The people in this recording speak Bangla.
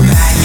alright.